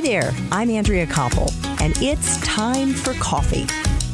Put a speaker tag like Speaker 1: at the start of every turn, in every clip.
Speaker 1: Hi there, I'm Andrea Koppel, and it's time for coffee,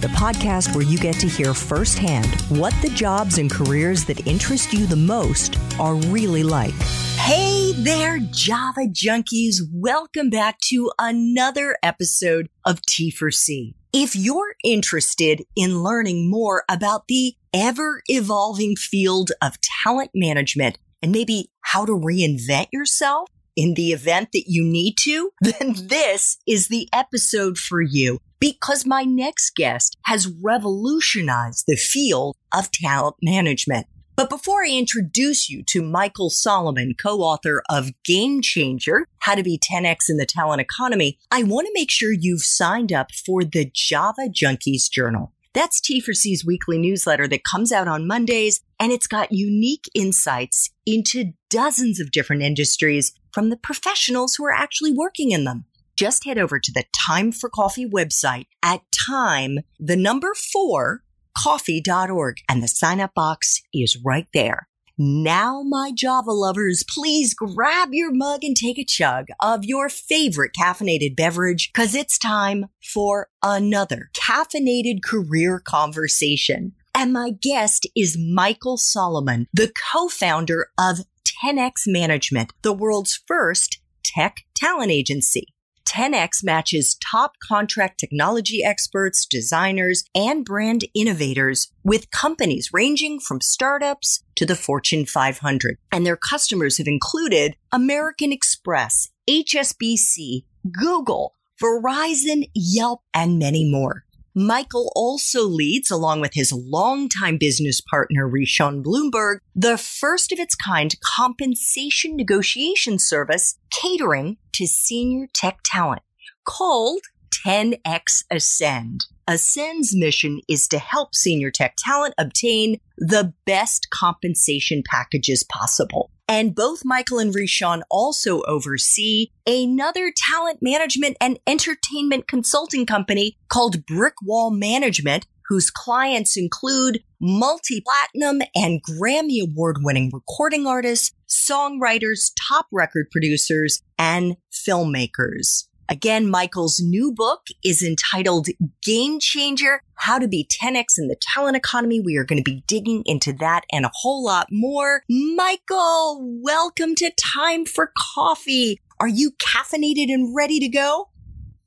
Speaker 1: the podcast where you get to hear firsthand what the jobs and careers that interest you the most are really like. Hey there, Java junkies. Welcome back to another episode of T for C. If you're interested in learning more about the ever evolving field of talent management and maybe how to reinvent yourself, in the event that you need to, then this is the episode for you because my next guest has revolutionized the field of talent management. But before I introduce you to Michael Solomon, co-author of Game Changer, How to Be 10X in the Talent Economy, I want to make sure you've signed up for the Java Junkies Journal. That's T4C's weekly newsletter that comes out on Mondays, and it's got unique insights into dozens of different industries from the professionals who are actually working in them. Just head over to the Time for Coffee website at time, the number four, coffee.org, and the sign up box is right there. Now, my Java lovers, please grab your mug and take a chug of your favorite caffeinated beverage because it's time for another caffeinated career conversation. And my guest is Michael Solomon, the co-founder of 10X Management, the world's first tech talent agency. 10X matches top contract technology experts, designers, and brand innovators with companies ranging from startups to the Fortune 500. And their customers have included American Express, HSBC, Google, Verizon, Yelp, and many more. Michael also leads, along with his longtime business partner, Rishon Blumberg, the first of its kind compensation negotiation service catering to senior tech talent called 10X Ascend. Ascend's mission is to help senior tech talent obtain the best compensation packages possible. And both Michael and Rishon also oversee another talent management and entertainment consulting company called Brickwall Management, whose clients include multi-platinum and Grammy award winning recording artists, songwriters, top record producers, and filmmakers. Again, Michael's new book is entitled Game Changer, How to Be 10X in the Talent Economy. We are going to be digging into that and a whole lot more. Michael, welcome to Time for Coffee. Are you caffeinated and ready to go?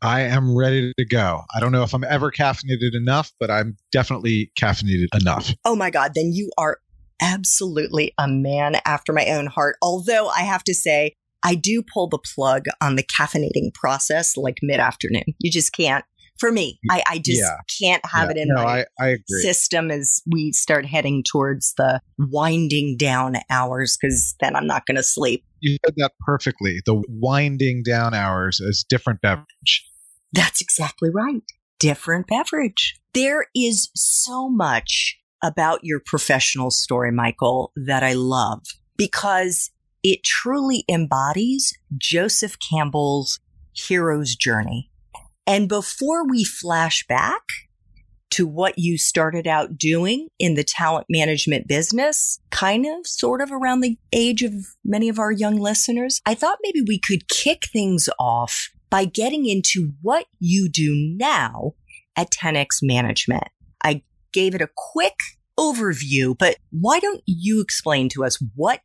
Speaker 2: I am ready to go. I don't know if I'm ever caffeinated enough, but I'm definitely caffeinated enough.
Speaker 1: Oh my God, then you are absolutely a man after my own heart. Although I have to say, I do pull the plug on the caffeinating process like mid afternoon. You just can't. For me, I, I just
Speaker 2: Yeah.
Speaker 1: can't have
Speaker 2: Yeah,
Speaker 1: it in
Speaker 2: no,
Speaker 1: my
Speaker 2: I, I
Speaker 1: system as we start heading towards the winding down hours because then I'm not going to sleep.
Speaker 2: You said that perfectly. The winding down hours as different beverage.
Speaker 1: That's exactly right. Different beverage. There is so much about your professional story, Michael, that I love because it truly embodies Joseph Campbell's hero's journey. And before we flash back to what you started out doing in the talent management business, kind of sort of around the age of many of our young listeners, I thought maybe we could kick things off by getting into what you do now at 10x management. I gave it a quick overview, but why don't you explain to us what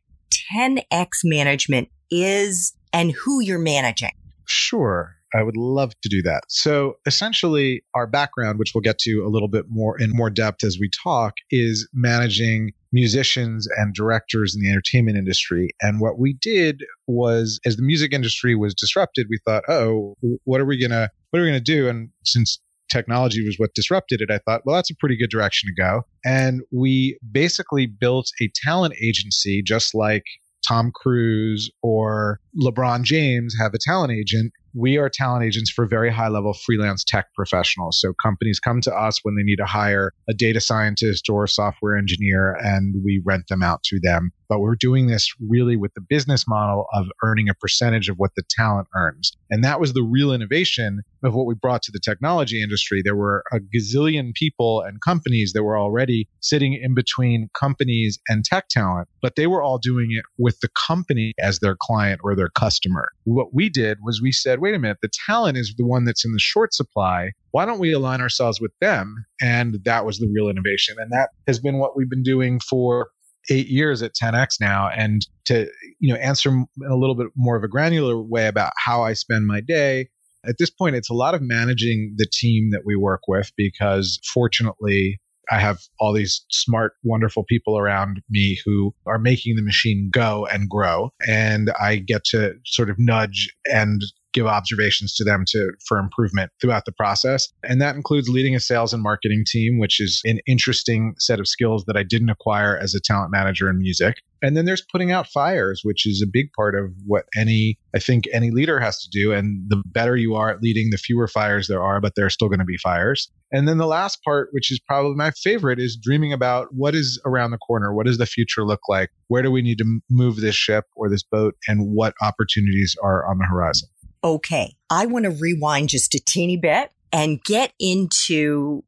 Speaker 1: 10x management is and who you're managing?
Speaker 2: Sure. I would love to do that. So essentially, our background, which we'll get to a little bit more in more depth as we talk, is managing musicians and directors in the entertainment industry. And what we did was, as the music industry was disrupted, we thought, oh, what are we gonna what are we gonna do? And since technology was what disrupted it, I thought, well, that's a pretty good direction to go. And we basically built a talent agency, just like Tom Cruise or LeBron James have a talent agent. We are talent agents for very high level freelance tech professionals. So companies come to us when they need to hire a data scientist or a software engineer, and we rent them out to them. But we're doing this really with the business model of earning a percentage of what the talent earns. And that was the real innovation of what we brought to the technology industry. There were a gazillion people and companies that were already sitting in between companies and tech talent, but they were all doing it with the company as their client or their particular customer. What we did was we said, wait a minute, the talent is the one that's in the short supply. Why don't we align ourselves with them? And that was the real innovation. And that has been what we've been doing for eight years at 10x now and to you know answer in a little bit more of a granular way about how i spend my day at this point it's a lot of managing the team that we work with because fortunately I have all these smart, wonderful people around me who are making the machine go and grow. And I get to sort of nudge and give observations to them to for improvement throughout the process. And that includes leading a sales and marketing team, which is an interesting set of skills that I didn't acquire as a talent manager in music. And then there's putting out fires, which is a big part of what any, I think any leader has to do. And the better you are at leading, the fewer fires there are, but there are still going to be fires. And then the last part, which is probably my favorite, is dreaming about what is around the corner. What does the future look like? Where do we need to move this ship or this boat? And what opportunities are on the horizon?
Speaker 1: Okay, I want to rewind just a teeny bit and get into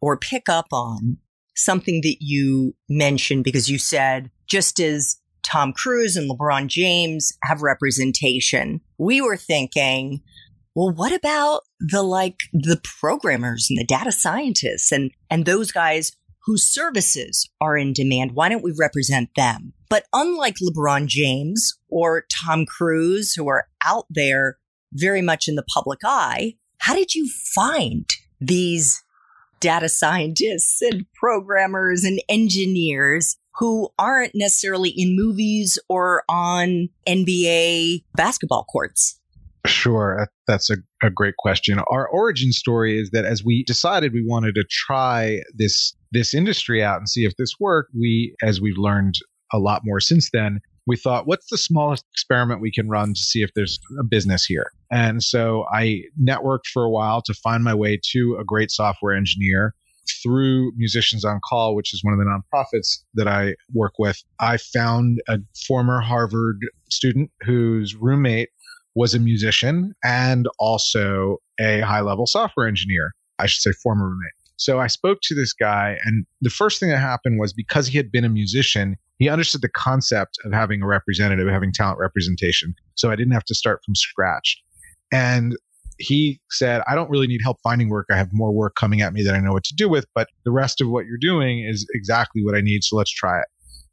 Speaker 1: or pick up on something that you mentioned because you said just as Tom Cruise and LeBron James have representation, we were thinking, well, what about the like the programmers and the data scientists and and those guys whose services are in demand? Why don't we represent them? But unlike LeBron James or Tom Cruise who are out there very much in the public eye. How did you find these data scientists and programmers and engineers who aren't necessarily in movies or on NBA basketball courts?
Speaker 2: Sure. That's a, a great question. Our origin story is that as we decided we wanted to try this this industry out and see if this worked, we, as we've learned a lot more since then, we thought, what's the smallest experiment we can run to see if there's a business here? And so I networked for a while to find my way to a great software engineer through Musicians on Call, which is one of the nonprofits that I work with. I found a former Harvard student whose roommate was a musician and also a high level software engineer. I should say former roommate. So I spoke to this guy, and the first thing that happened was because he had been a musician, he understood the concept of having a representative, having talent representation. So I didn't have to start from scratch. And he said, I don't really need help finding work. I have more work coming at me that I know what to do with, but the rest of what you're doing is exactly what I need. So let's try it.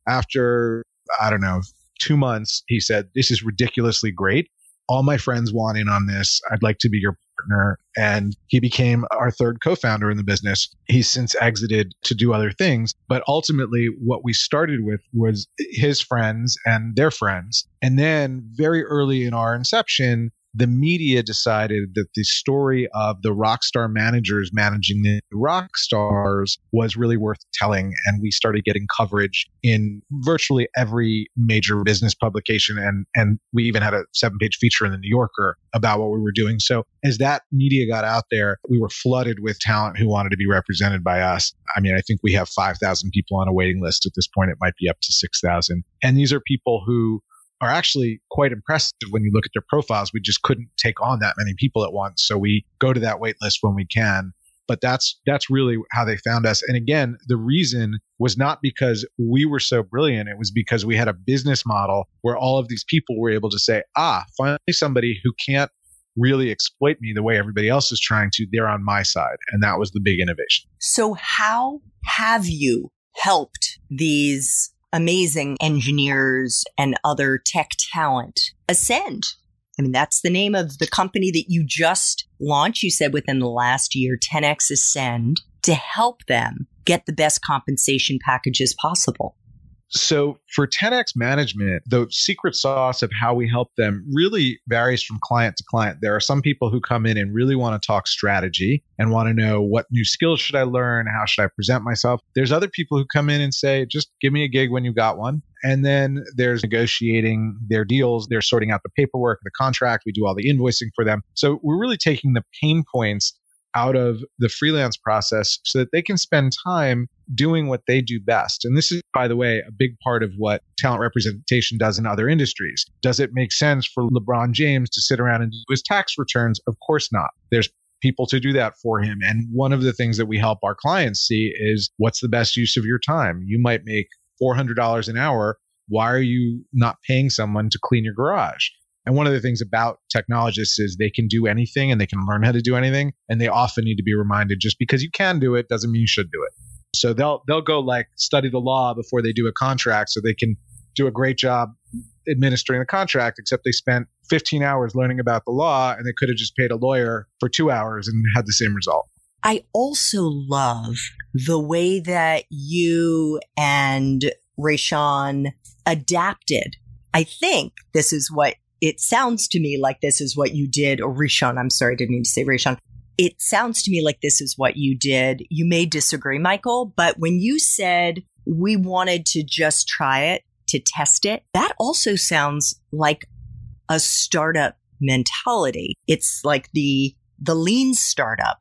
Speaker 2: After, I don't know, two months, he said, This is ridiculously great. All my friends want in on this. I'd like to be your partner and he became our third co-founder in the business. He's since exited to do other things, but ultimately what we started with was his friends and their friends. And then very early in our inception, the media decided that the story of the rock star managers managing the rock stars was really worth telling. And we started getting coverage in virtually every major business publication. And, and we even had a seven page feature in the New Yorker about what we were doing. So as that media got out there, we were flooded with talent who wanted to be represented by us. I mean, I think we have 5,000 people on a waiting list at this point. It might be up to 6,000. And these are people who are actually quite impressive when you look at their profiles. We just couldn't take on that many people at once. So we go to that wait list when we can. But that's that's really how they found us. And again, the reason was not because we were so brilliant. It was because we had a business model where all of these people were able to say, ah, finally somebody who can't really exploit me the way everybody else is trying to, they're on my side. And that was the big innovation.
Speaker 1: So how have you helped these amazing engineers and other tech talent ascend. I mean, that's the name of the company that you just launched. You said within the last year, 10x Ascend to help them get the best compensation packages possible.
Speaker 2: So for 10x management, the secret sauce of how we help them really varies from client to client. There are some people who come in and really want to talk strategy and want to know what new skills should I learn? How should I present myself? There's other people who come in and say, just give me a gig when you got one. And then there's negotiating their deals. They're sorting out the paperwork, the contract. We do all the invoicing for them. So we're really taking the pain points out of the freelance process so that they can spend time doing what they do best. And this is, by the way, a big part of what talent representation does in other industries. Does it make sense for LeBron James to sit around and do his tax returns? Of course not. There's people to do that for him. And one of the things that we help our clients see is what's the best use of your time? You might make $400 an hour. Why are you not paying someone to clean your garage? And one of the things about technologists is they can do anything and they can learn how to do anything. And they often need to be reminded just because you can do it doesn't mean you should do it. So they'll they'll go like study the law before they do a contract so they can do a great job administering the contract, except they spent 15 hours learning about the law and they could have just paid a lawyer for two hours and had the same result.
Speaker 1: I also love the way that you and Rayshawn adapted. I think this is what it sounds to me like this is what you did, or Rishon, I'm sorry, I didn't mean to say Rishon. It sounds to me like this is what you did. You may disagree, Michael, but when you said we wanted to just try it, to test it, that also sounds like a startup mentality. It's like the, the lean startup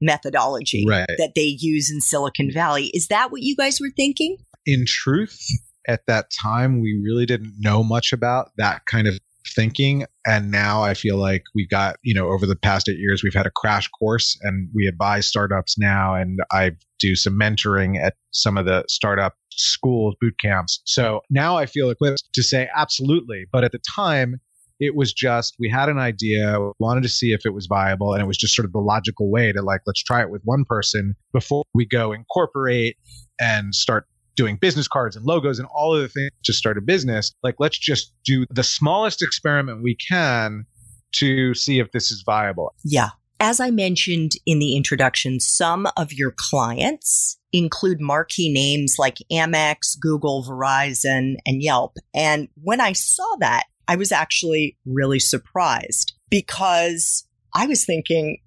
Speaker 1: methodology right. that they use in Silicon Valley. Is that what you guys were thinking?
Speaker 2: In truth, at that time, we really didn't know much about that kind of thinking. And now I feel like we've got, you know, over the past eight years, we've had a crash course and we advise startups now. And I do some mentoring at some of the startup schools, boot camps. So now I feel equipped to say absolutely. But at the time, it was just we had an idea, wanted to see if it was viable, and it was just sort of the logical way to like, let's try it with one person before we go incorporate and start doing business cards and logos and all of the things to start a business. Like, let's just do the smallest experiment we can to see if this is viable.
Speaker 1: Yeah. As I mentioned in the introduction, some of your clients include marquee names like Amex, Google, Verizon, and Yelp. And when I saw that, I was actually really surprised because I was thinking,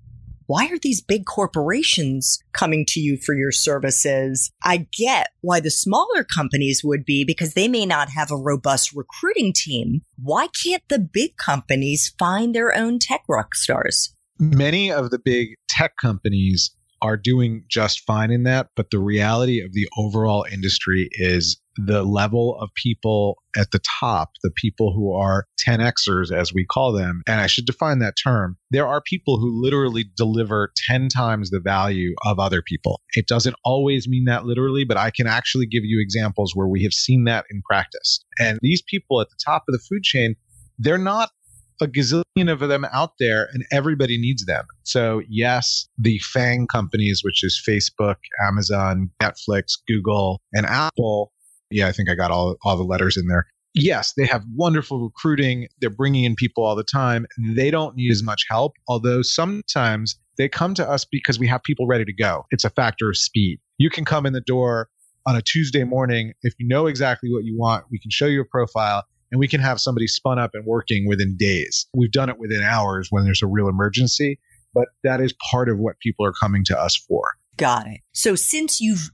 Speaker 1: why are these big corporations coming to you for your services? I get why the smaller companies would be because they may not have a robust recruiting team. Why can't the big companies find their own tech rock stars?
Speaker 2: Many of the big tech companies are doing just fine in that. But the reality of the overall industry is the level of people at the top, the people who are 10Xers, as we call them, and I should define that term. There are people who literally deliver 10 times the value of other people. It doesn't always mean that literally, but I can actually give you examples where we have seen that in practice. And these people at the top of the food chain, they're not a gazillion of them out there and everybody needs them. So, yes, the FANG companies, which is Facebook, Amazon, Netflix, Google, and Apple. Yeah, I think I got all, all the letters in there. Yes, they have wonderful recruiting. They're bringing in people all the time. They don't need as much help, although sometimes they come to us because we have people ready to go. It's a factor of speed. You can come in the door on a Tuesday morning. If you know exactly what you want, we can show you a profile and we can have somebody spun up and working within days. We've done it within hours when there's a real emergency, but that is part of what people are coming to us for.
Speaker 1: Got it. So since you've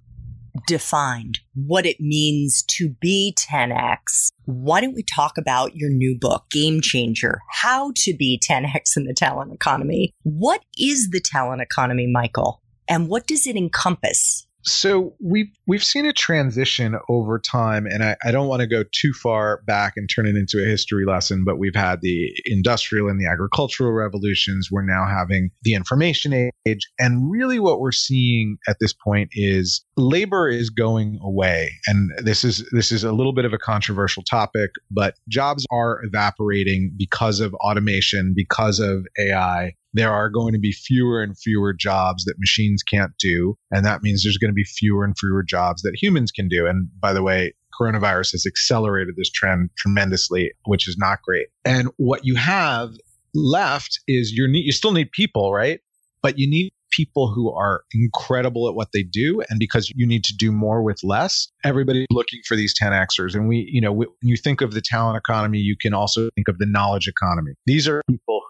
Speaker 1: defined what it means to be 10x, why don't we talk about your new book, Game Changer How to Be 10x in the Talent Economy? What is the talent economy, Michael? And what does it encompass?
Speaker 2: So we've we've seen a transition over time, and I, I don't want to go too far back and turn it into a history lesson, but we've had the industrial and the agricultural revolutions. We're now having the information age. And really what we're seeing at this point is labor is going away. And this is this is a little bit of a controversial topic, but jobs are evaporating because of automation, because of AI there are going to be fewer and fewer jobs that machines can't do. And that means there's going to be fewer and fewer jobs that humans can do. And by the way, coronavirus has accelerated this trend tremendously, which is not great. And what you have left is you need, you still need people, right? But you need people who are incredible at what they do. And because you need to do more with less, everybody's looking for these 10Xers. And we, you know, when you think of the talent economy, you can also think of the knowledge economy. These are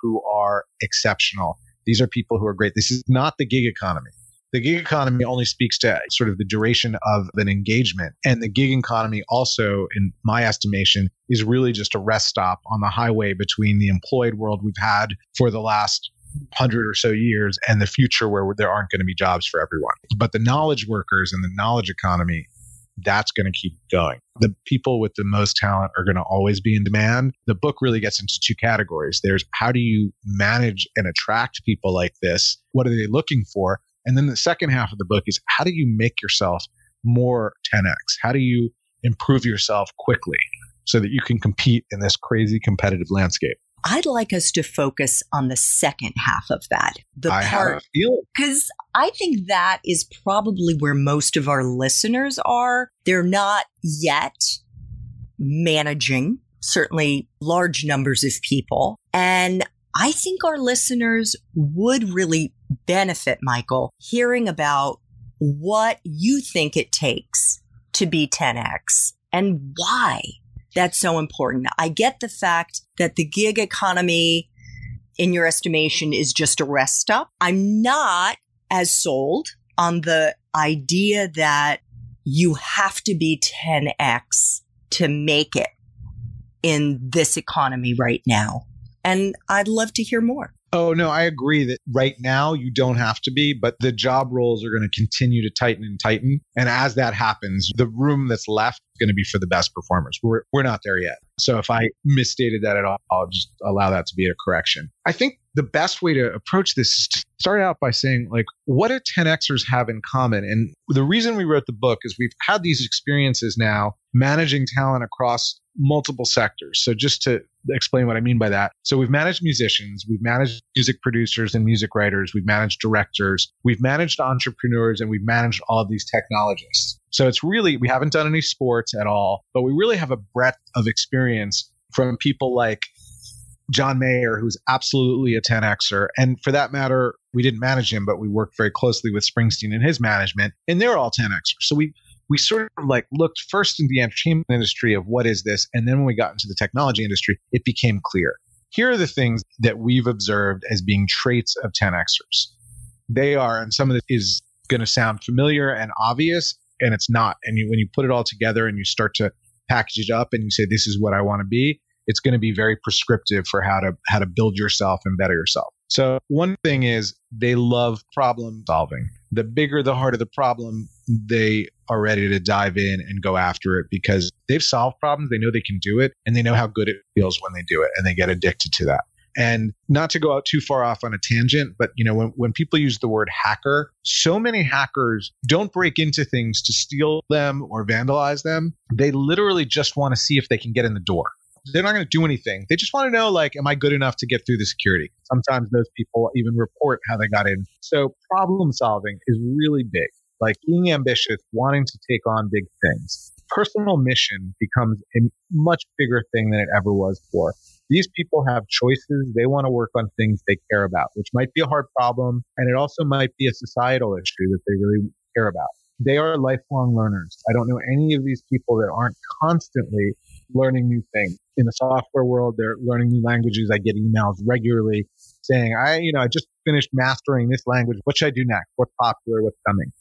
Speaker 2: who are exceptional. These are people who are great. This is not the gig economy. The gig economy only speaks to sort of the duration of an engagement. And the gig economy also, in my estimation, is really just a rest stop on the highway between the employed world we've had for the last hundred or so years and the future where there aren't going to be jobs for everyone. But the knowledge workers and the knowledge economy, that's going to keep going. The people with the most talent are going to always be in demand. The book really gets into two categories. There's how do you manage and attract people like this? What are they looking for? And then the second half of the book is how do you make yourself more 10x? How do you improve yourself quickly so that you can compete in this crazy competitive landscape?
Speaker 1: I'd like us to focus on the second half of that. The
Speaker 2: I
Speaker 1: part because I think that is probably where most of our listeners are. They're not yet managing certainly large numbers of people. And I think our listeners would really benefit, Michael, hearing about what you think it takes to be 10x and why that's so important. I get the fact that the gig economy, in your estimation, is just a rest stop. I'm not as sold on the idea that you have to be 10x to make it in this economy right now. And I'd love to hear more.
Speaker 2: Oh, no, I agree that right now you don't have to be, but the job roles are going to continue to tighten and tighten. And as that happens, the room that's left is going to be for the best performers. We're, we're not there yet. So if I misstated that at all, I'll just allow that to be a correction. I think the best way to approach this is to start out by saying, like, what do 10Xers have in common? And the reason we wrote the book is we've had these experiences now managing talent across multiple sectors. So just to explain what I mean by that. So we've managed musicians, we've managed music producers and music writers, we've managed directors, we've managed entrepreneurs, and we've managed all of these technologists. So it's really, we haven't done any sports at all, but we really have a breadth of experience from people like John Mayer, who's absolutely a 10Xer. And for that matter, we didn't manage him, but we worked very closely with Springsteen and his management, and they're all 10Xers. So we we sort of like looked first in the entertainment industry of what is this, and then when we got into the technology industry, it became clear. Here are the things that we've observed as being traits of 10xers. They are, and some of this is going to sound familiar and obvious, and it's not. And you, when you put it all together and you start to package it up and you say, "This is what I want to be," it's going to be very prescriptive for how to how to build yourself and better yourself. So one thing is they love problem solving. The bigger the harder the problem, they are ready to dive in and go after it because they've solved problems. They know they can do it and they know how good it feels when they do it and they get addicted to that. And not to go out too far off on a tangent, but you know, when, when people use the word hacker, so many hackers don't break into things to steal them or vandalize them. They literally just want to see if they can get in the door they're not going to do anything. They just want to know, like, am I good enough to get through the security? Sometimes those people even report how they got in. So problem solving is really big. Like being ambitious, wanting to take on big things. Personal mission becomes a much bigger thing than it ever was before. These people have choices. They want to work on things they care about, which might be a hard problem. And it also might be a societal issue that they really care about. They are lifelong learners. I don't know any of these people that aren't constantly learning new things. In the software world, they're learning new languages. I get emails regularly saying, I, you know, I just finished mastering this language. What should I do next? What's popular? What's coming?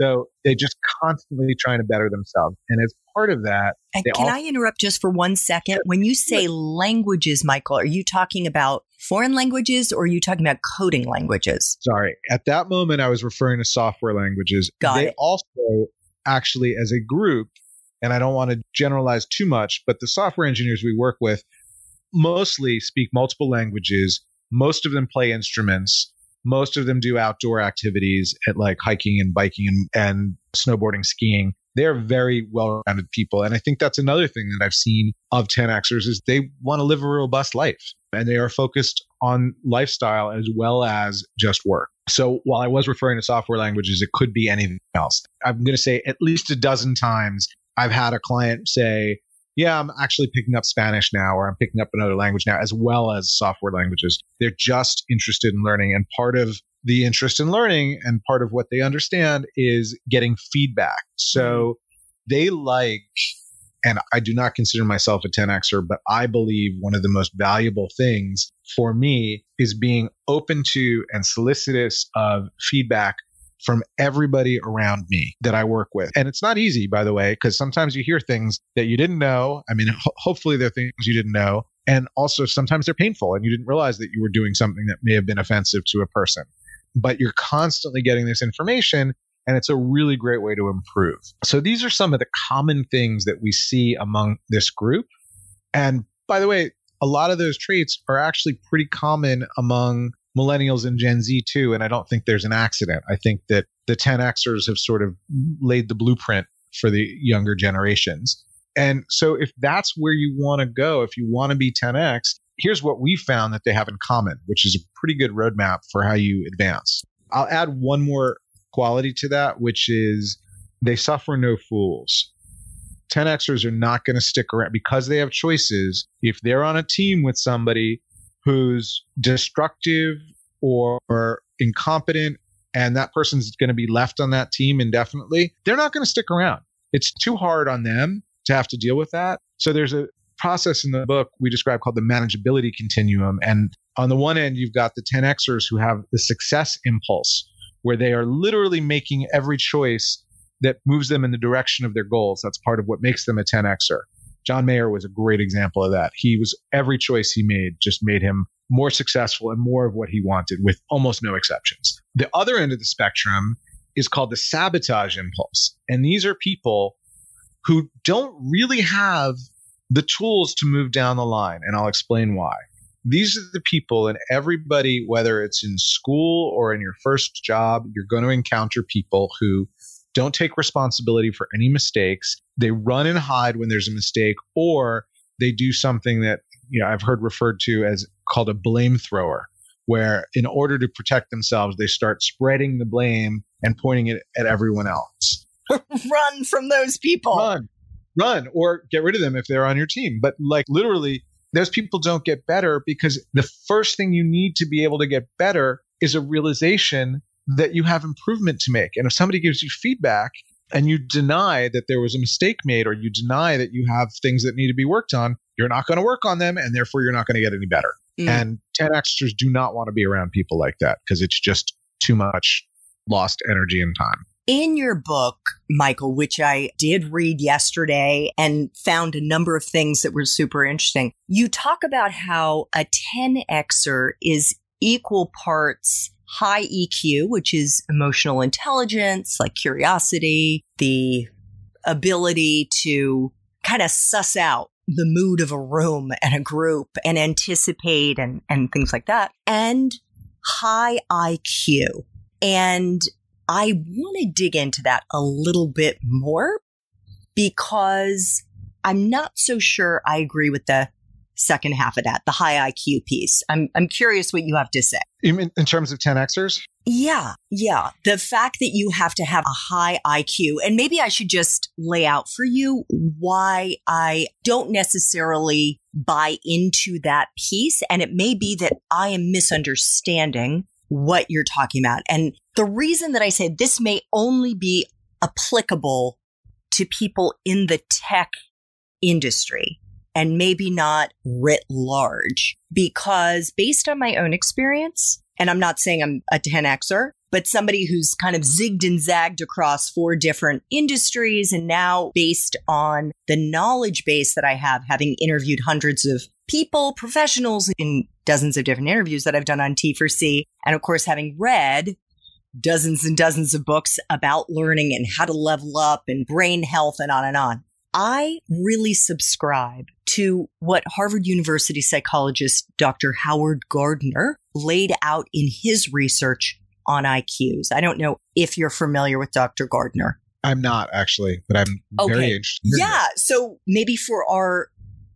Speaker 2: So they just constantly trying to better themselves. And as part of that,
Speaker 1: and can all- I interrupt just for one second? When you say languages, Michael, are you talking about foreign languages or are you talking about coding languages?
Speaker 2: Sorry. At that moment, I was referring to software languages.
Speaker 1: Got
Speaker 2: they
Speaker 1: it.
Speaker 2: also actually, as a group, and I don't want to generalize too much, but the software engineers we work with mostly speak multiple languages. Most of them play instruments. Most of them do outdoor activities at like hiking and biking and, and snowboarding, skiing. They're very well rounded people. And I think that's another thing that I've seen of 10Xers is they want to live a robust life and they are focused on lifestyle as well as just work. So while I was referring to software languages, it could be anything else. I'm going to say at least a dozen times I've had a client say, yeah, I'm actually picking up Spanish now, or I'm picking up another language now, as well as software languages. They're just interested in learning. And part of the interest in learning and part of what they understand is getting feedback. So mm-hmm. they like, and I do not consider myself a 10Xer, but I believe one of the most valuable things for me is being open to and solicitous of feedback from everybody around me that I work with. And it's not easy, by the way, because sometimes you hear things that you didn't know. I mean, ho- hopefully they're things you didn't know. And also sometimes they're painful and you didn't realize that you were doing something that may have been offensive to a person. But you're constantly getting this information and it's a really great way to improve. So these are some of the common things that we see among this group. And by the way, a lot of those traits are actually pretty common among millennials and Gen Z too. And I don't think there's an accident. I think that the 10Xers have sort of laid the blueprint for the younger generations. And so if that's where you want to go, if you want to be 10X, here's what we found that they have in common, which is a pretty good roadmap for how you advance. I'll add one more quality to that, which is they suffer no fools. 10Xers are not going to stick around because they have choices. If they're on a team with somebody who's destructive or, or incompetent and that person's going to be left on that team indefinitely, they're not going to stick around. It's too hard on them to have to deal with that. So there's a process in the book we describe called the manageability continuum. And on the one end, you've got the 10Xers who have the success impulse, where they are literally making every choice that moves them in the direction of their goals. That's part of what makes them a 10Xer. John Mayer was a great example of that. He was every choice he made just made him more successful and more of what he wanted with almost no exceptions. The other end of the spectrum is called the sabotage impulse. And these are people who don't really have the tools to move down the line. And I'll explain why. These are the people, and everybody, whether it's in school or in your first job, you're going to encounter people who don't take responsibility for any mistakes. They run and hide when there's a mistake, or they do something that you know I've heard referred to as called a blame thrower, where in order to protect themselves, they start spreading the blame and pointing it at everyone else.
Speaker 1: Run from those people.
Speaker 2: Run run or get rid of them if they're on your team. But like literally, those people don't get better because the first thing you need to be able to get better is a realization that you have improvement to make. And if somebody gives you feedback and you deny that there was a mistake made or you deny that you have things that need to be worked on, you're not going to work on them and therefore you're not going to get any better. Mm. And 10Xers do not want to be around people like that because it's just too much lost energy and time.
Speaker 1: In your book, Michael, which I did read yesterday and found a number of things that were super interesting, you talk about how a 10Xer is equal parts high EQ, which is emotional intelligence, like curiosity, the ability to kind of suss out the mood of a room and a group and anticipate and, and things like that, and high IQ. And I want to dig into that a little bit more because I'm not so sure I agree with the second half of that, the high IQ piece. I'm I'm curious what you have to say.
Speaker 2: You mean in terms of 10Xers?
Speaker 1: Yeah, yeah. The fact that you have to have a high IQ, and maybe I should just lay out for you why I don't necessarily buy into that piece. And it may be that I am misunderstanding what you're talking about. And the reason that I say this may only be applicable to people in the tech industry and maybe not writ large because based on my own experience, and I'm not saying I'm a 10Xer, but somebody who's kind of zigged and zagged across four different industries. And now based on the knowledge base that I have, having interviewed hundreds of people, professionals in dozens of different interviews that I've done on T4C. And of course, having read dozens and dozens of books about learning and how to level up and brain health and on and on. I really subscribe to what Harvard University psychologist Dr. Howard Gardner laid out in his research on IQs. I don't know if you're familiar with Dr. Gardner.
Speaker 2: I'm not actually, but I'm okay. very interested.
Speaker 1: Yeah. So maybe for our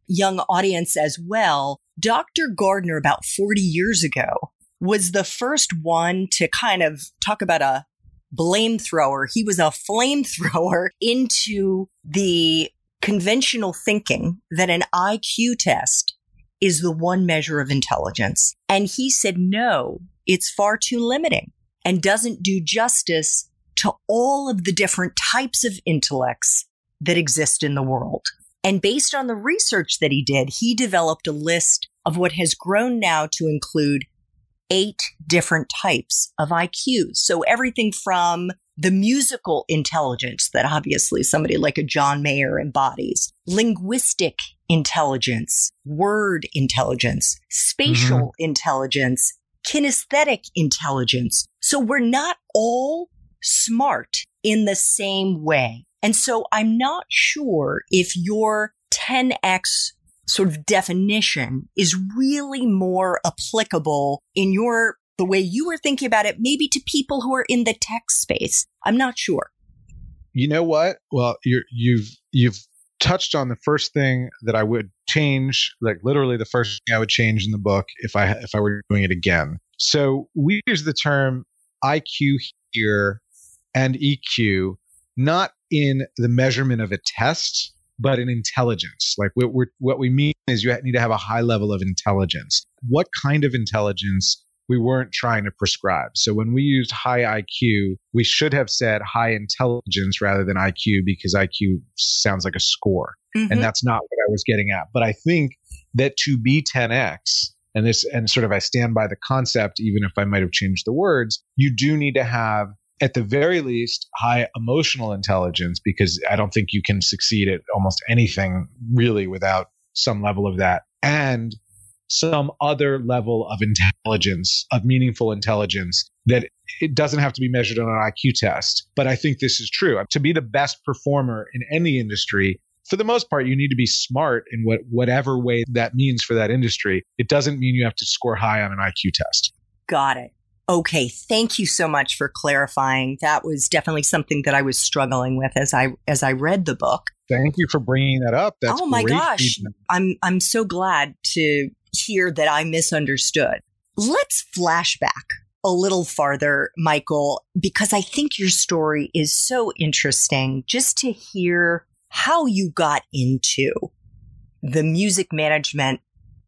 Speaker 1: young audience as well, Dr. Gardner about 40 years ago was the first one to kind of talk about a blame thrower. He was a flamethrower into the conventional thinking that an IQ test is the one measure of intelligence. And he said, no, it's far too limiting and doesn't do justice to all of the different types of intellects that exist in the world. And based on the research that he did, he developed a list of what has grown now to include eight different types of IQs. So everything from the musical intelligence that obviously somebody like a John Mayer embodies, linguistic intelligence, word intelligence, spatial mm-hmm. intelligence, kinesthetic intelligence. So we're not all smart in the same way. And so I'm not sure if your 10x sort of definition is really more applicable in your the way you were thinking about it, maybe to people who are in the tech space. I'm not sure.
Speaker 2: You know what? Well, you're, you've you've touched on the first thing that I would change, like literally the first thing I would change in the book if I if I were doing it again. So we use the term IQ here and EQ not in the measurement of a test, but in intelligence. Like what, we what we mean is you need to have a high level of intelligence. What kind of intelligence we weren't trying to prescribe. So when we used high IQ, we should have said high intelligence rather than IQ because IQ sounds like a score. Mm-hmm. And that's not what I was getting at. But I think that to be 10x, and this, and sort of I stand by the concept, even if I might have changed the words, you do need to have at the very least high emotional intelligence because I don't think you can succeed at almost anything really without some level of that. And some other level of intelligence, of meaningful intelligence that it doesn't have to be measured on an IQ test. But I think this is true. To be the best performer in any industry, for the most part, you need to be smart in what, whatever way that means for that industry. It doesn't mean you have to score high on an IQ test.
Speaker 1: Got it. Okay, thank you so much for clarifying. That was definitely something that I was struggling with as I as I read the book.
Speaker 2: Thank you for bringing that up.
Speaker 1: That's oh my gosh, feedback. I'm I'm so glad to hear that I misunderstood. Let's flashback a little farther, Michael, because I think your story is so interesting just to hear how you got into the music management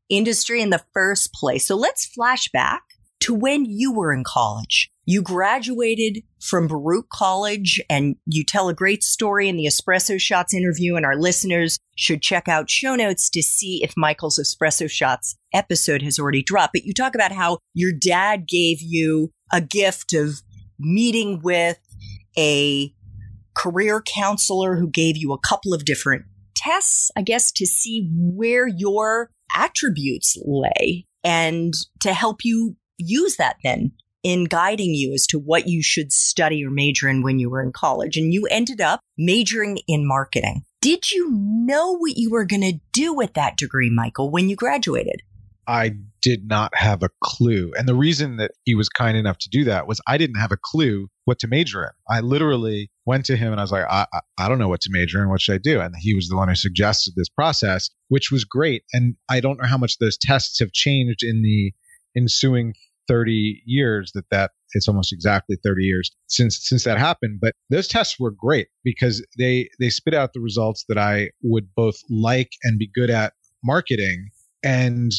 Speaker 1: industry in the first place. So let's flash back to when you were in college. You graduated from Baruch College and you tell a great story in the Espresso Shots interview and our listeners should check out show notes to see if Michael's Espresso Shots episode has already dropped. But you talk about how your dad gave you a gift of meeting with a career counselor who gave you a couple of different tests, I guess, to see where your attributes lay and to help you use that then in guiding you as to what you should study or major in when you were in college. And you ended up majoring in marketing. Did you know what you were going to do with that degree, Michael, when you graduated?
Speaker 2: I did not have a clue. And the reason that he was kind enough to do that was I didn't have a clue what to major in. I literally went to him and I was like, I, I, I, don't know what to major in. What should I do? And he was the one who suggested this process, which was great. And I don't know how much those tests have changed in the ensuing 30 years that that it's almost exactly 30 years since since that happened. But those tests were great because they they spit out the results that I would both like and be good at marketing. And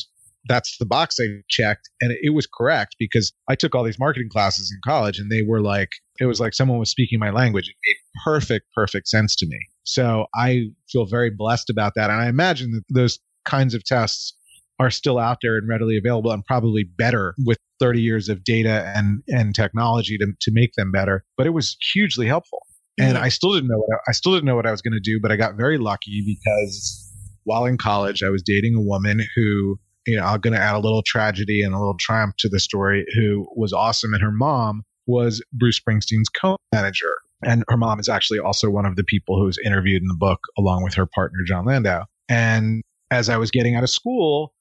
Speaker 2: that's the box I checked and it was correct because I took all these marketing classes in college and they were like it was like someone was speaking my language. It made perfect perfect sense to me. So I feel very blessed about that. And I imagine that those kinds of tests are still out there and readily available and probably better with 30 years of data and, and technology to, to make them better. But it was hugely helpful. And I still didn't know what I, I still didn't know what I was going to do, but I got very lucky because while in college, I was dating a woman who, you know, I'm going to add a little tragedy and a little triumph to the story, who was awesome. And her mom was Bruce Springsteen's co-manager. And her mom is actually also one of the people who was interviewed in the book along with her partner, Jon Landau. And as I was getting out of school,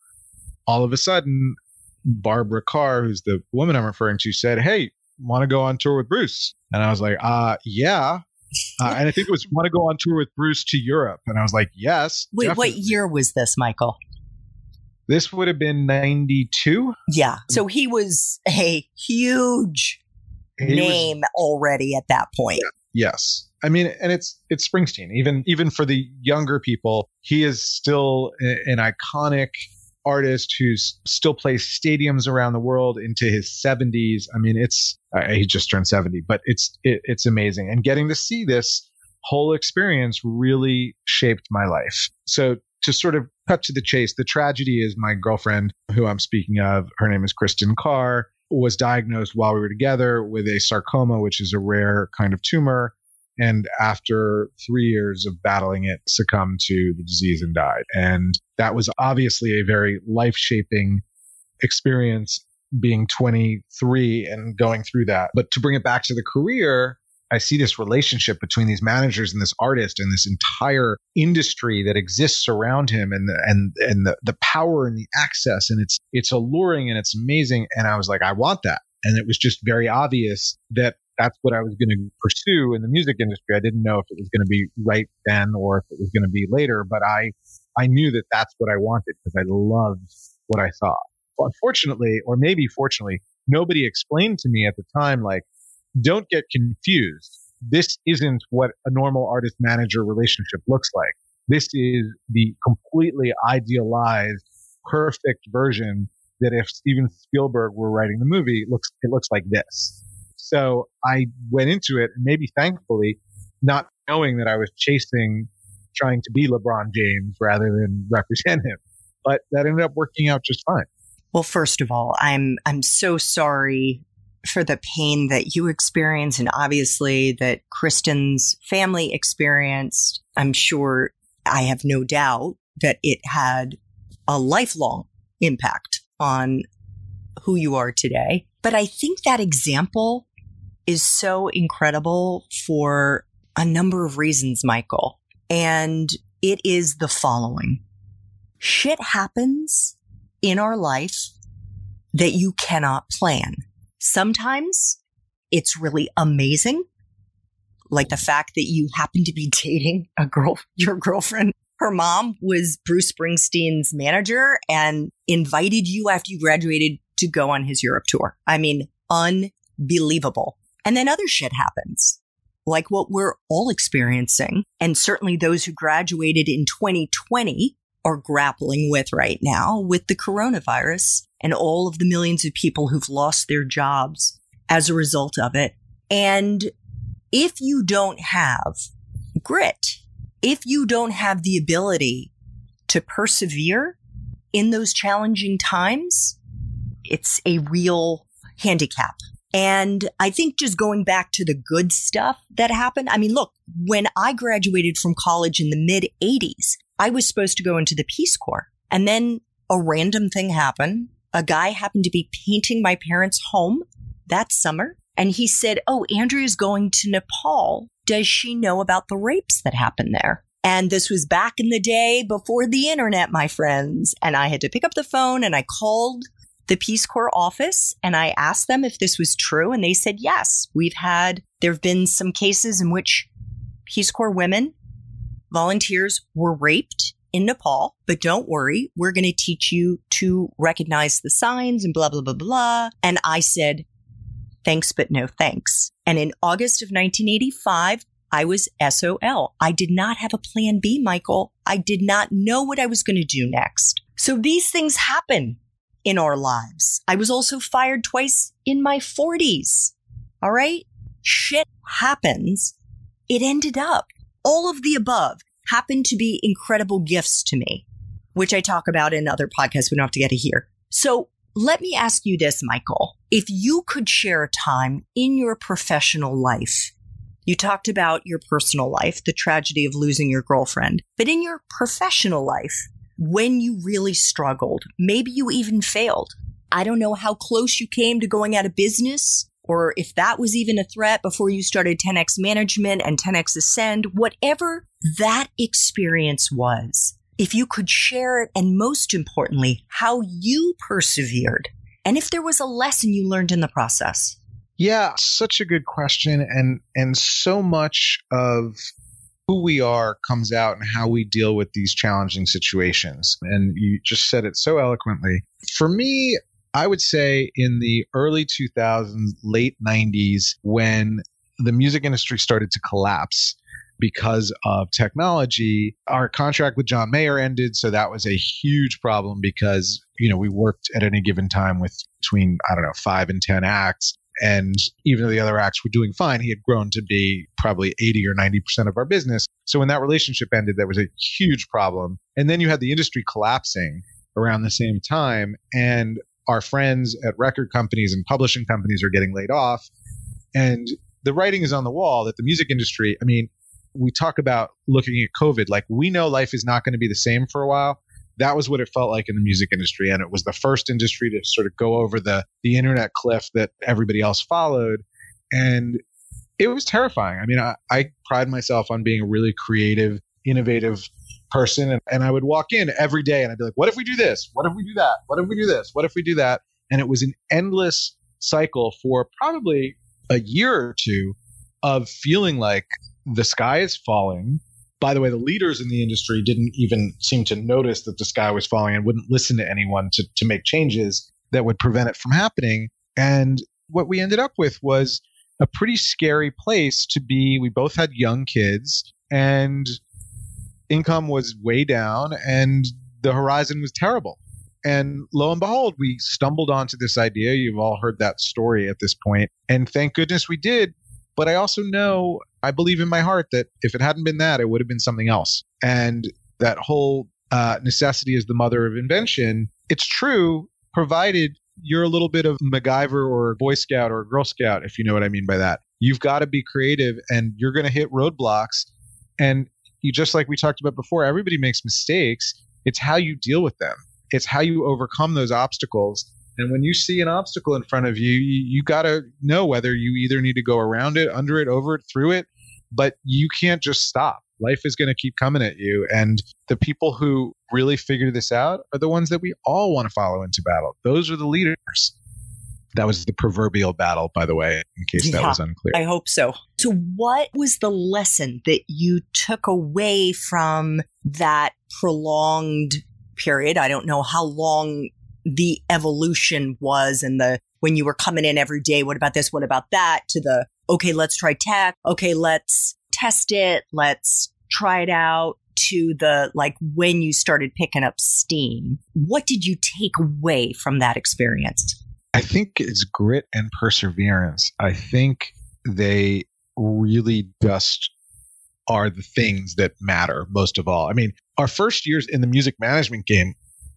Speaker 2: all of a sudden, Barbara Carr, who's the woman I'm referring to, said, Hey, want to go on tour with Bruce? And I was like, uh, yeah. Uh, and I think it was want to go on tour with Bruce to Europe. And I was like, yes.
Speaker 1: Wait, definitely. what year was this, Michael?
Speaker 2: This would have been 92.
Speaker 1: Yeah. So he was a huge he name was, already at that point.
Speaker 2: Yeah, yes. I mean, and it's it's Springsteen. Even even for the younger people, he is still an iconic artist who's still plays stadiums around the world into his 70s. I mean, it's uh, he just turned 70, but it's it, it's amazing. And getting to see this whole experience really shaped my life. So to sort of cut to the chase, the tragedy is my girlfriend, who I'm speaking of, her name is Kristen Carr, was diagnosed while we were together with a sarcoma, which is a rare kind of tumor and after three years of battling it, succumbed to the disease and died. And that was obviously a very life shaping experience being 23 and going through that. But to bring it back to the career, I see this relationship between these managers and this artist and this entire industry that exists around him and the, and and the, the power and the access and it's it's alluring and it's amazing and I was like I want that and it was just very obvious that that's what I was going to pursue in the music industry. I didn't know if it was going to be right then or if it was going to be later, but I, I knew that that's what I wanted because I loved what I saw. Well, unfortunately, or maybe fortunately, nobody explained to me at the time, like, don't get confused. This isn't what a normal artist manager relationship looks like. This is the completely idealized, perfect version that if Steven Spielberg were writing the movie, it looks, it looks like this. So I went into it, and maybe thankfully, not knowing that I was chasing trying to be LeBron James rather than represent him. But that ended up working out just fine.
Speaker 1: Well, first of all, I'm I'm so sorry for the pain that you experienced and obviously that Kristen's family experienced. I'm sure I have no doubt that it had a lifelong impact on who you are today. But I think that example is so incredible for a number of reasons, Michael. And it is the following. Shit happens in our life that you cannot plan. Sometimes it's really amazing. Like the fact that you happen to be dating a girl, your girlfriend. Her mom was Bruce Springsteen's manager and invited you after you graduated to go on his Europe tour. I mean, unbelievable. And then other shit happens, like what we're all experiencing. And certainly those who graduated in 2020 are grappling with right now with the coronavirus and all of the millions of people who've lost their jobs as a result of it. And if you don't have grit, if you don't have the ability to persevere in those challenging times, it's a real handicap and I think just going back to the good stuff that happened. I mean, look, when I graduated from college in the mid 80s, I was supposed to go into the Peace Corps. And then a random thing happened. A guy happened to be painting my parents' home that summer. And he said, Oh, Andrea's going to Nepal. Does she know about the rapes that happened there? And this was back in the day before the internet, my friends. And I had to pick up the phone and I called the Peace Corps office and I asked them if this was true. And they said, yes, we've had, there have been some cases in which Peace Corps women, volunteers were raped in Nepal, but don't worry, we're going to teach you to recognize the signs and blah, blah, blah, blah. And I said, thanks, but no thanks. And in August of 1985, I was SOL. I did not have a plan B, Michael. I did not know what I was going to do next. So these things happen in our lives. I was also fired twice in my 40s. All right. Shit happens. It ended up all of the above happened to be incredible gifts to me, which I talk about in other podcasts. We don't have to get to here. So let me ask you this, Michael. If you could share a time in your professional life, you talked about your personal life, the tragedy of losing your girlfriend, but in your professional life, when you really struggled. Maybe you even failed. I don't know how close you came to going out of business or if that was even a threat before you started 10x management and 10x ascend, whatever that experience was. If you could share it and most importantly, how you persevered and if there was a lesson you learned in the process.
Speaker 2: Yeah, such a good question and and so much of who we are comes out and how we deal with these challenging situations. And you just said it so eloquently. For me, I would say in the early 2000s, late 90s, when the music industry started to collapse because of technology, our contract with John Mayer ended. So that was a huge problem because, you know, we worked at any given time with between, I don't know, five and 10 acts. And even though the other acts were doing fine, he had grown to be probably 80 or 90% of our business. So when that relationship ended, that was a huge problem. And then you had the industry collapsing around the same time. And our friends at record companies and publishing companies are getting laid off. And the writing is on the wall that the music industry, I mean, we talk about looking at COVID, like we know life is not going to be the same for a while that was what it felt like in the music industry. And it was the first industry to sort of go over the, the internet cliff that everybody else followed. And it was terrifying. I mean, I, I pride myself on being a really creative, innovative person. And, and I would walk in every day and I'd be like, what if we do this? What if we do that? What if we do this? What if we do that? And it was an endless cycle for probably a year or two of feeling like the sky is falling. By the way, the leaders in the industry didn't even seem to notice that the sky was falling and wouldn't listen to anyone to, to make changes that would prevent it from happening. And what we ended up with was a pretty scary place to be. We both had young kids and income was way down and the horizon was terrible. And lo and behold, we stumbled onto this idea. You've all heard that story at this point, And thank goodness we did. But I also know, I believe in my heart that if it hadn't been that, it would have been something else. And that whole uh, necessity is the mother of invention. It's true, provided you're a little bit of MacGyver or a Boy Scout or a Girl Scout, if you know what I mean by that. You've got to be creative and you're going to hit roadblocks. And you just like we talked about before, everybody makes mistakes. It's how you deal with them. It's how you overcome those obstacles. And when you see an obstacle in front of you, you, you got to know whether you either need to go around it, under it, over it, through it, but you can't just stop. Life is going to keep coming at you. And the people who really figure this out are the ones that we all want to follow into battle. Those are the leaders. That was the proverbial battle, by the way, in case yeah, that was unclear.
Speaker 1: I hope so. So, what was the lesson that you took away from that prolonged period? I don't know how long the evolution was and the when you were coming in every day, what about this? What about that? To the, okay, let's try tech. Okay, let's test it. Let's try it out to the like when you started picking up steam. What did you take away from that experience?
Speaker 2: I think it's grit and perseverance. I think they really just are the things that matter most of all. I mean, our first years in the music management game,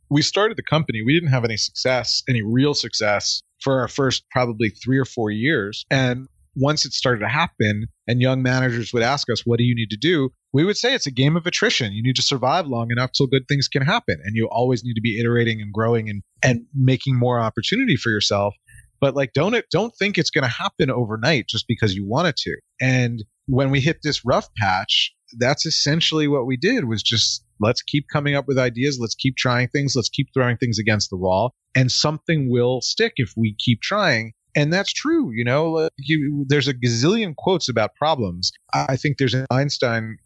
Speaker 2: we started the company. We didn't have any success, any real success for our first probably three or four years. And once it started to happen and young managers would ask us, what do you need to do? We would say it's a game of attrition. You need to survive long enough till good things can happen. And you always need to be iterating and growing and, and making more opportunity for yourself. But like, don't it, don't think it's going to happen overnight just because you want it to. And when we hit this rough patch, that's essentially what we did was just let's keep coming up with ideas. Let's keep trying things. Let's keep throwing things against the wall and something will stick if we keep trying and that's true. You know, you, there's a gazillion quotes about problems. I think there's an Einstein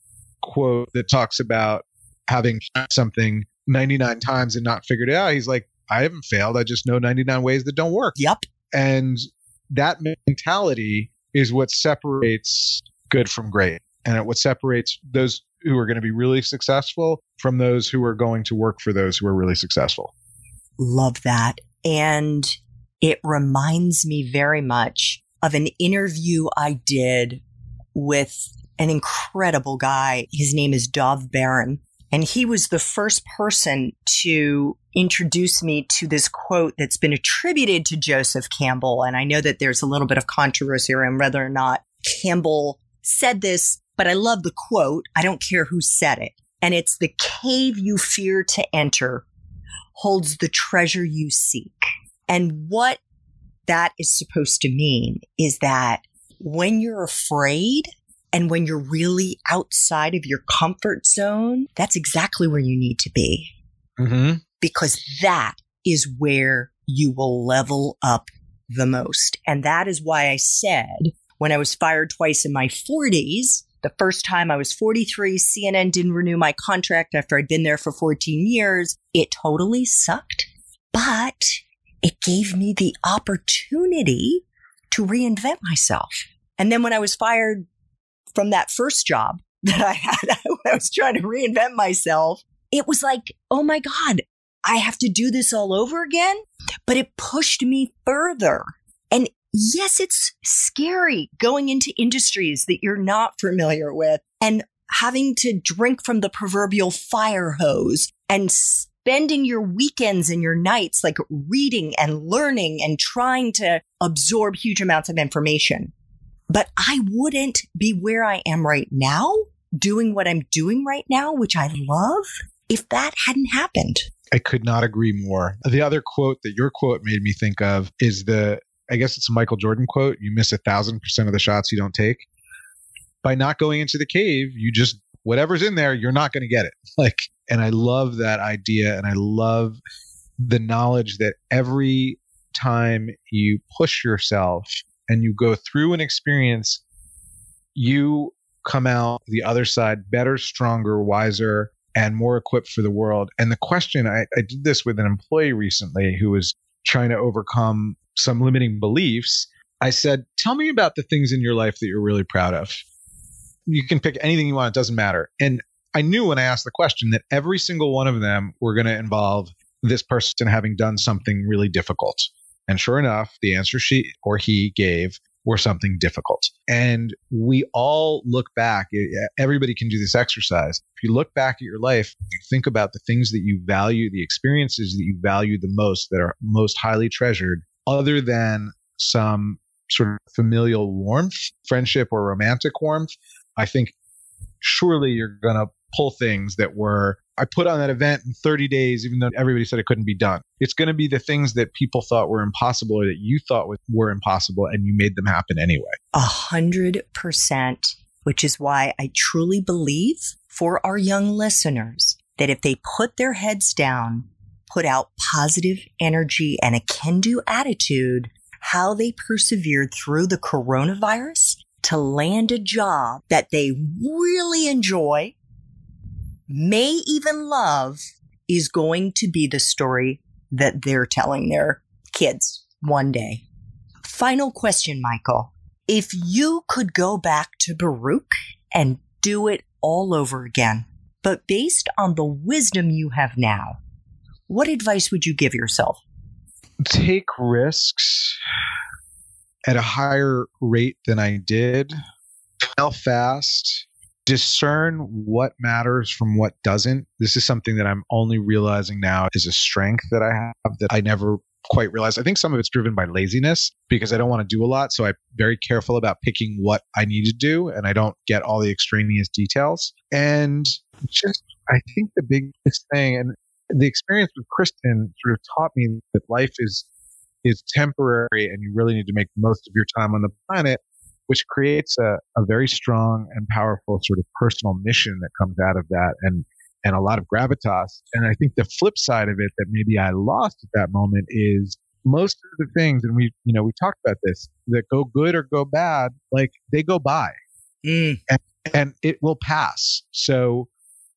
Speaker 2: quote that talks about having something 99 times and not figured it out. He's like, I haven't failed. I just know 99 ways that don't work.
Speaker 1: Yep.
Speaker 2: And that mentality is what separates good from great and what separates those who are going to be really successful from those who are going to work for those who are really successful.
Speaker 1: Love that. And it reminds me very much of an interview I did with an incredible guy. His name is Dov Baron. And he was the first person to introduce me to this quote that's been attributed to Joseph Campbell. And I know that there's a little bit of controversy around whether or not Campbell said this, but I love the quote. I don't care who said it. And it's the cave you fear to enter holds the treasure you seek. And what that is supposed to mean is that when you're afraid and when you're really outside of your comfort zone, that's exactly where you need to be. Mm-hmm. Because that is where you will level up the most. And that is why I said when I was fired twice in my 40s, the first time I was 43, CNN didn't renew my contract after I'd been there for 14 years. It totally sucked. But it gave me the opportunity to reinvent myself. And then when I was fired from that first job that I had, I was trying to reinvent myself, it was like, oh my God, I have to do this all over again. But it pushed me further. And yes, it's scary going into industries that you're not familiar with and having to drink from the proverbial fire hose and spending your weekends and your nights like reading and learning and trying to absorb huge amounts of information. But I wouldn't be where I am right now, doing what I'm doing right now, which I love, if that hadn't happened.
Speaker 2: I could not agree more. The other quote that your quote made me think of is the, I guess it's a Michael Jordan quote you miss a thousand percent of the shots you don't take. By not going into the cave, you just, whatever's in there, you're not going to get it. Like, and I love that idea. And I love the knowledge that every time you push yourself and you go through an experience, you come out the other side better, stronger, wiser, and more equipped for the world. And the question I, I did this with an employee recently who was trying to overcome some limiting beliefs. I said, Tell me about the things in your life that you're really proud of. You can pick anything you want, it doesn't matter. And I knew when I asked the question that every single one of them were going to involve this person having done something really difficult. And sure enough, the answer she or he gave were something difficult. And we all look back, everybody can do this exercise. If you look back at your life, you think about the things that you value, the experiences that you value the most, that are most highly treasured, other than some sort of familial warmth, friendship, or romantic warmth. I think surely you're going to pull things that were I put on that event in 30 days, even though everybody said it couldn't be done. It's going to be the things that people thought were impossible or that you thought were impossible, and you made them happen anyway.
Speaker 1: A hundred percent, which is why I truly believe for our young listeners that if they put their heads down, put out positive energy and a can do attitude, how they persevered through the coronavirus to land a job that they really enjoy may even love is going to be the story that they're telling their kids one day. Final question, Michael. If you could go back to Baruch and do it all over again, but based on the wisdom you have now, what advice would you give yourself?
Speaker 2: Take risks at a higher rate than I did. Fail fast discern what matters from what doesn't. This is something that I'm only realizing now is a strength that I have that I never quite realized. I think some of it's driven by laziness because I don't want to do a lot. So I'm very careful about picking what I need to do and I don't get all the extraneous details. And just, I think the biggest thing and the experience with Kristen sort of taught me that life is is temporary and you really need to make the most of your time on the planet which creates a, a very strong and powerful sort of personal mission that comes out of that and and a lot of gravitas. And I think the flip side of it that maybe I lost at that moment is most of the things, and we, you know, we talked about this, that go good or go bad, like they go by mm. and, and it will pass. So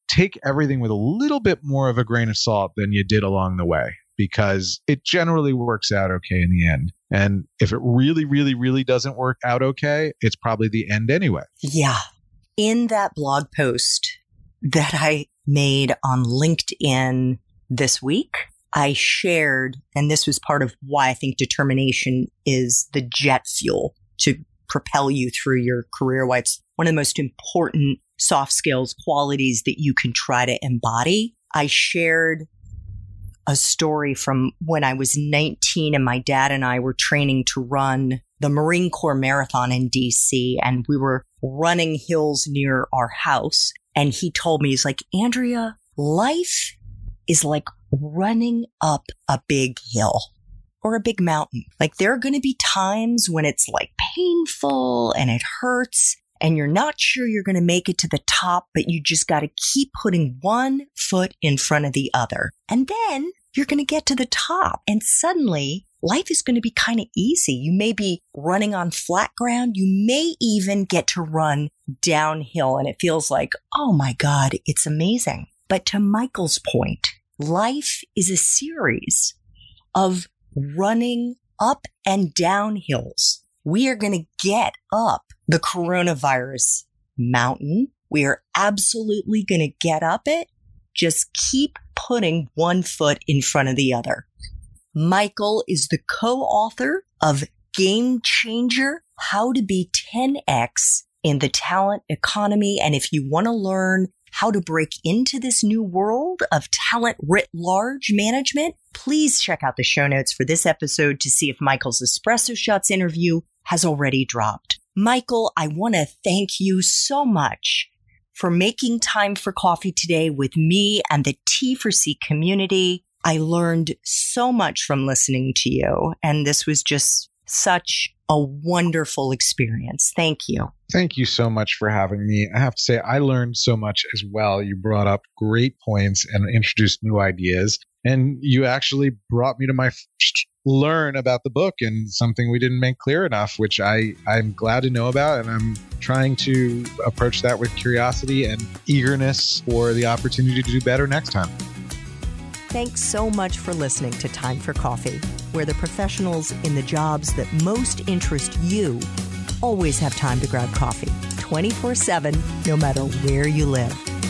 Speaker 2: take everything with a little bit more of a grain of salt than you did along the way because it generally works out okay in the end. And if it really, really, really doesn't work out okay, it's probably the end anyway.
Speaker 1: Yeah. In that blog post that I made on LinkedIn this week, I shared, and this was part of why I think determination is the jet fuel to propel you through your career, why it's one of the most important soft skills qualities that you can try to embody. I shared a story from when I was 19 and my dad and I were training to run the Marine Corps Marathon in DC and we were running hills near our house. And he told me, he's like, Andrea, life is like running up a big hill or a big mountain. Like there are going to be times when it's like painful and it hurts and you're not sure you're going to make it to the top, but you just got to keep putting one foot in front of the other. And then you're going to get to the top and suddenly life is going to be kind of easy. You may be running on flat ground. You may even get to run downhill and it feels like, oh my God, it's amazing. But to Michael's point, life is a series of running up and down hills. We are going to get up the coronavirus mountain. We are absolutely going to get up it. Just keep putting one foot in front of the other. Michael is the co-author of Game Changer, How to Be 10X in the Talent Economy. And if you want to learn how to break into this new world of talent writ large management, please check out the show notes for this episode to see if Michael's Espresso Shots interview has already dropped. Michael, I want to thank you so much for making time for coffee today with me and the T4C community. I learned so much from listening to you, and this was just such a wonderful experience. Thank you.
Speaker 2: Thank you so much for having me. I have to say, I learned so much as well. You brought up great points and introduced new ideas. And you actually brought me to my learn about the book and something we didn't make clear enough, which I, I'm glad to know about. And I'm trying to approach that with curiosity and eagerness for the opportunity to do better next time.
Speaker 1: Thanks so much for listening to Time for Coffee, where the professionals in the jobs that most interest you always have time to grab coffee 24 7, no matter where you live.